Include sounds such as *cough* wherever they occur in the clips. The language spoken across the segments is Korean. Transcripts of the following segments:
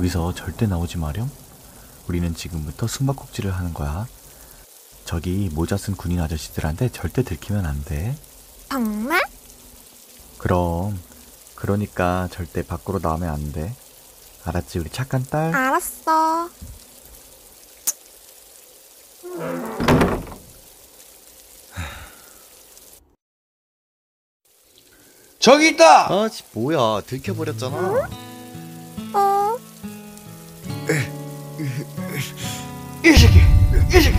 여기서 절대 나오지 마렴. 우리는 지금부터 숨바꼭질을 하는 거야. 저기 모자 쓴 군인 아저씨들한테 절대 들키면 안 돼. 정말? 그럼 그러니까 절대 밖으로 나오면 안 돼. 알았지 우리 착한 딸? 알았어. 저기 있다! 아, 지 뭐야. 들켜버렸잖아. 이 새끼! 이 새끼!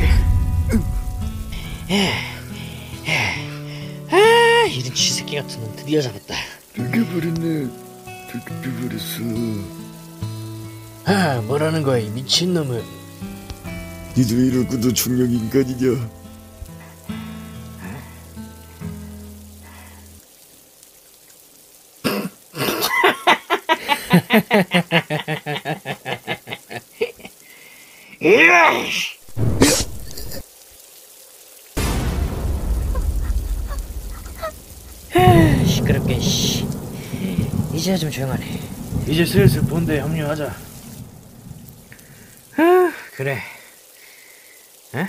아, 이런 쥐새끼 같은 놈 드디어 잡았다. 들켜버렸네. 들켜버렸어. 아, 뭐라는 거야, 이 미친놈은. 니들 왜 이러고도 중력 인간이냐? *laughs* 아, 시끄럽게, 씨. 이제야 좀 조용하네. 이제 슬슬 본대에 합류하자. 아, 그래. 에?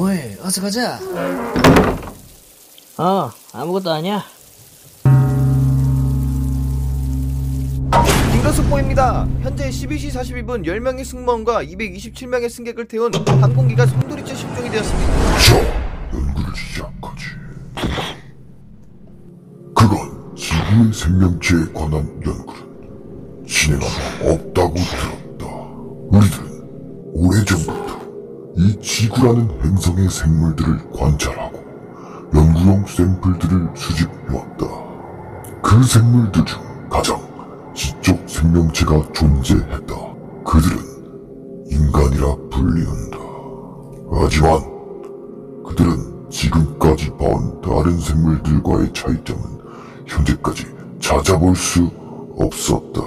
뭐해? 어서 가자. 어, 아무것도 아니야. 인간 속보입니다. 현재 12시 41분 10명의 승무원과 227명의 승객을 태운 항공기가 송두리째 실종이 되었습니다. 연구를 시작하지. 그건 지구의 생명체에 관한 연구를 진행한 바 없다고 들었다. 우리들은 오래전부터 이 지구라는 행성의 생물들을 관찰하고 연구용 샘플들을 수집해왔다. 그 생물들 중 가장 지적 생명체가 존재했다. 그들은 인간이라 불리운다. 하지만 그들은 지금까지 봐온 다른 생물들과의 차이점은 현재까지 찾아볼 수 없었다.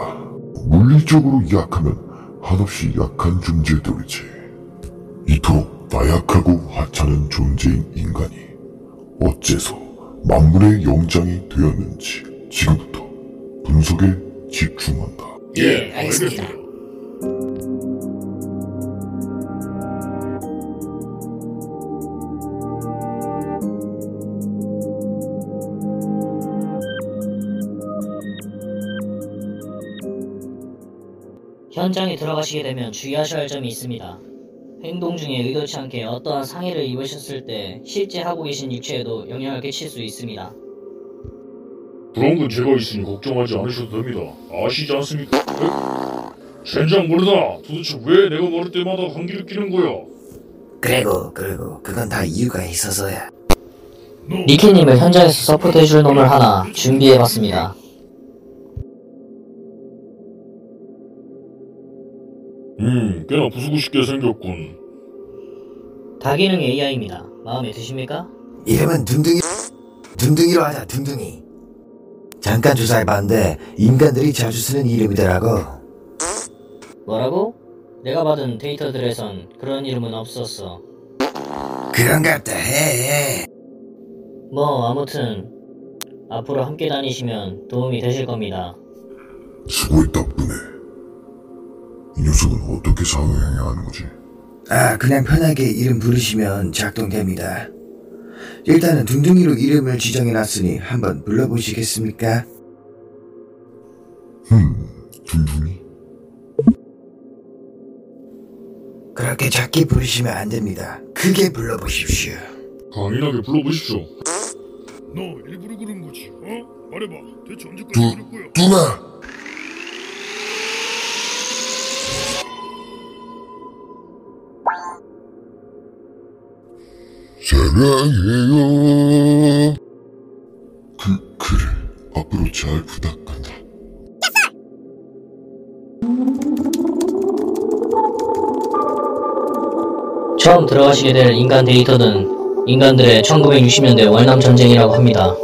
물리적으로 약하면 한없이 약한 존재들이지. 이토록 나약하고 하찮은 존재인 인간이 어째서 만물의 영장이 되었는지 지금부터 분석에 집중한다. 예, 알겠습니다. 현장에 들어가시게 되면 주의하셔야 할 점이 있습니다. 행동 중에 의도치 않게 어떠한 상해를 입으셨을 때 실제 하고 계신 육체에도 영향을 끼칠 수 있습니다. 그런 건 제가 있으니 걱정하지 않으셔도 됩니다. 아시지 않습니까? 에? 젠장 모르다. 도대체 왜 내가 모를 때마다 감기를 끼는 거야? 그리고 그리고 그건 다 이유가 있어서야. 니키님을 현장에서 서포트해줄 놈을 하나 준비해봤습니다. 음, 꽤나 부수고 싶게 생겼군. 다기능 AI입니다. 마음에 드십니까? 이름은 둥둥이 둥둥이로 하자 둥둥이. 잠깐 조사해봤는데 인간들이 자주 쓰는 이름이더라고. 뭐라고? 내가 받은 데이터들에선 그런 이름은 없었어. 그런갑다 해. 뭐 아무튼 앞으로 함께 다니시면 도움이 되실 겁니다. 수고했다, 뿐에. 이 녀석은 어떻게 사용해야 하는 거지? 아 그냥 편하게 이름 부르시면 작동됩니다. 일단은 둥둥이로 이름을 지정해놨으니 한번 불러보시겠습니까? 흠, 둥둥이? 그렇게 작게 부르시면 안 됩니다. 크게 불러보십시오. 강인하게 불러보십시오. 너 일부러 그런 거지, 어? 말해봐. 대체 언제까지 두, 그럴 거야? 둥아! 사랑해요. 그, 그래. 앞으로 잘 부탁한다. 처음 들어가시게 될 인간 데이터는 인간들의 1960년대 월남 전쟁이라고 합니다.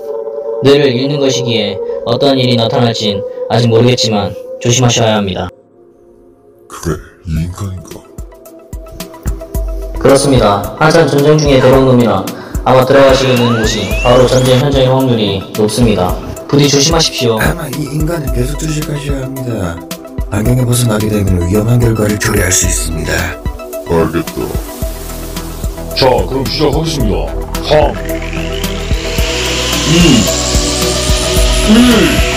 늘 읽는 것이기에 어떤 일이 나타날진 아직 모르겠지만 조심하셔야 합니다. 그래, 이 인간인가? 그렇습니다. 한참 전쟁 중에 들어온 놈이라 아마 들어가시게 되는 곳이 바로 전쟁 현장일 확률이 높습니다. 부디 조심하십시오. 아마 이 인간을 계속 주식하셔야 합니다. 환경에 벗어나게 되면 위험한 결과를 초래할 수 있습니다. 알겠다. 자, 그럼 시작하겠습니다. 3, 2, 1.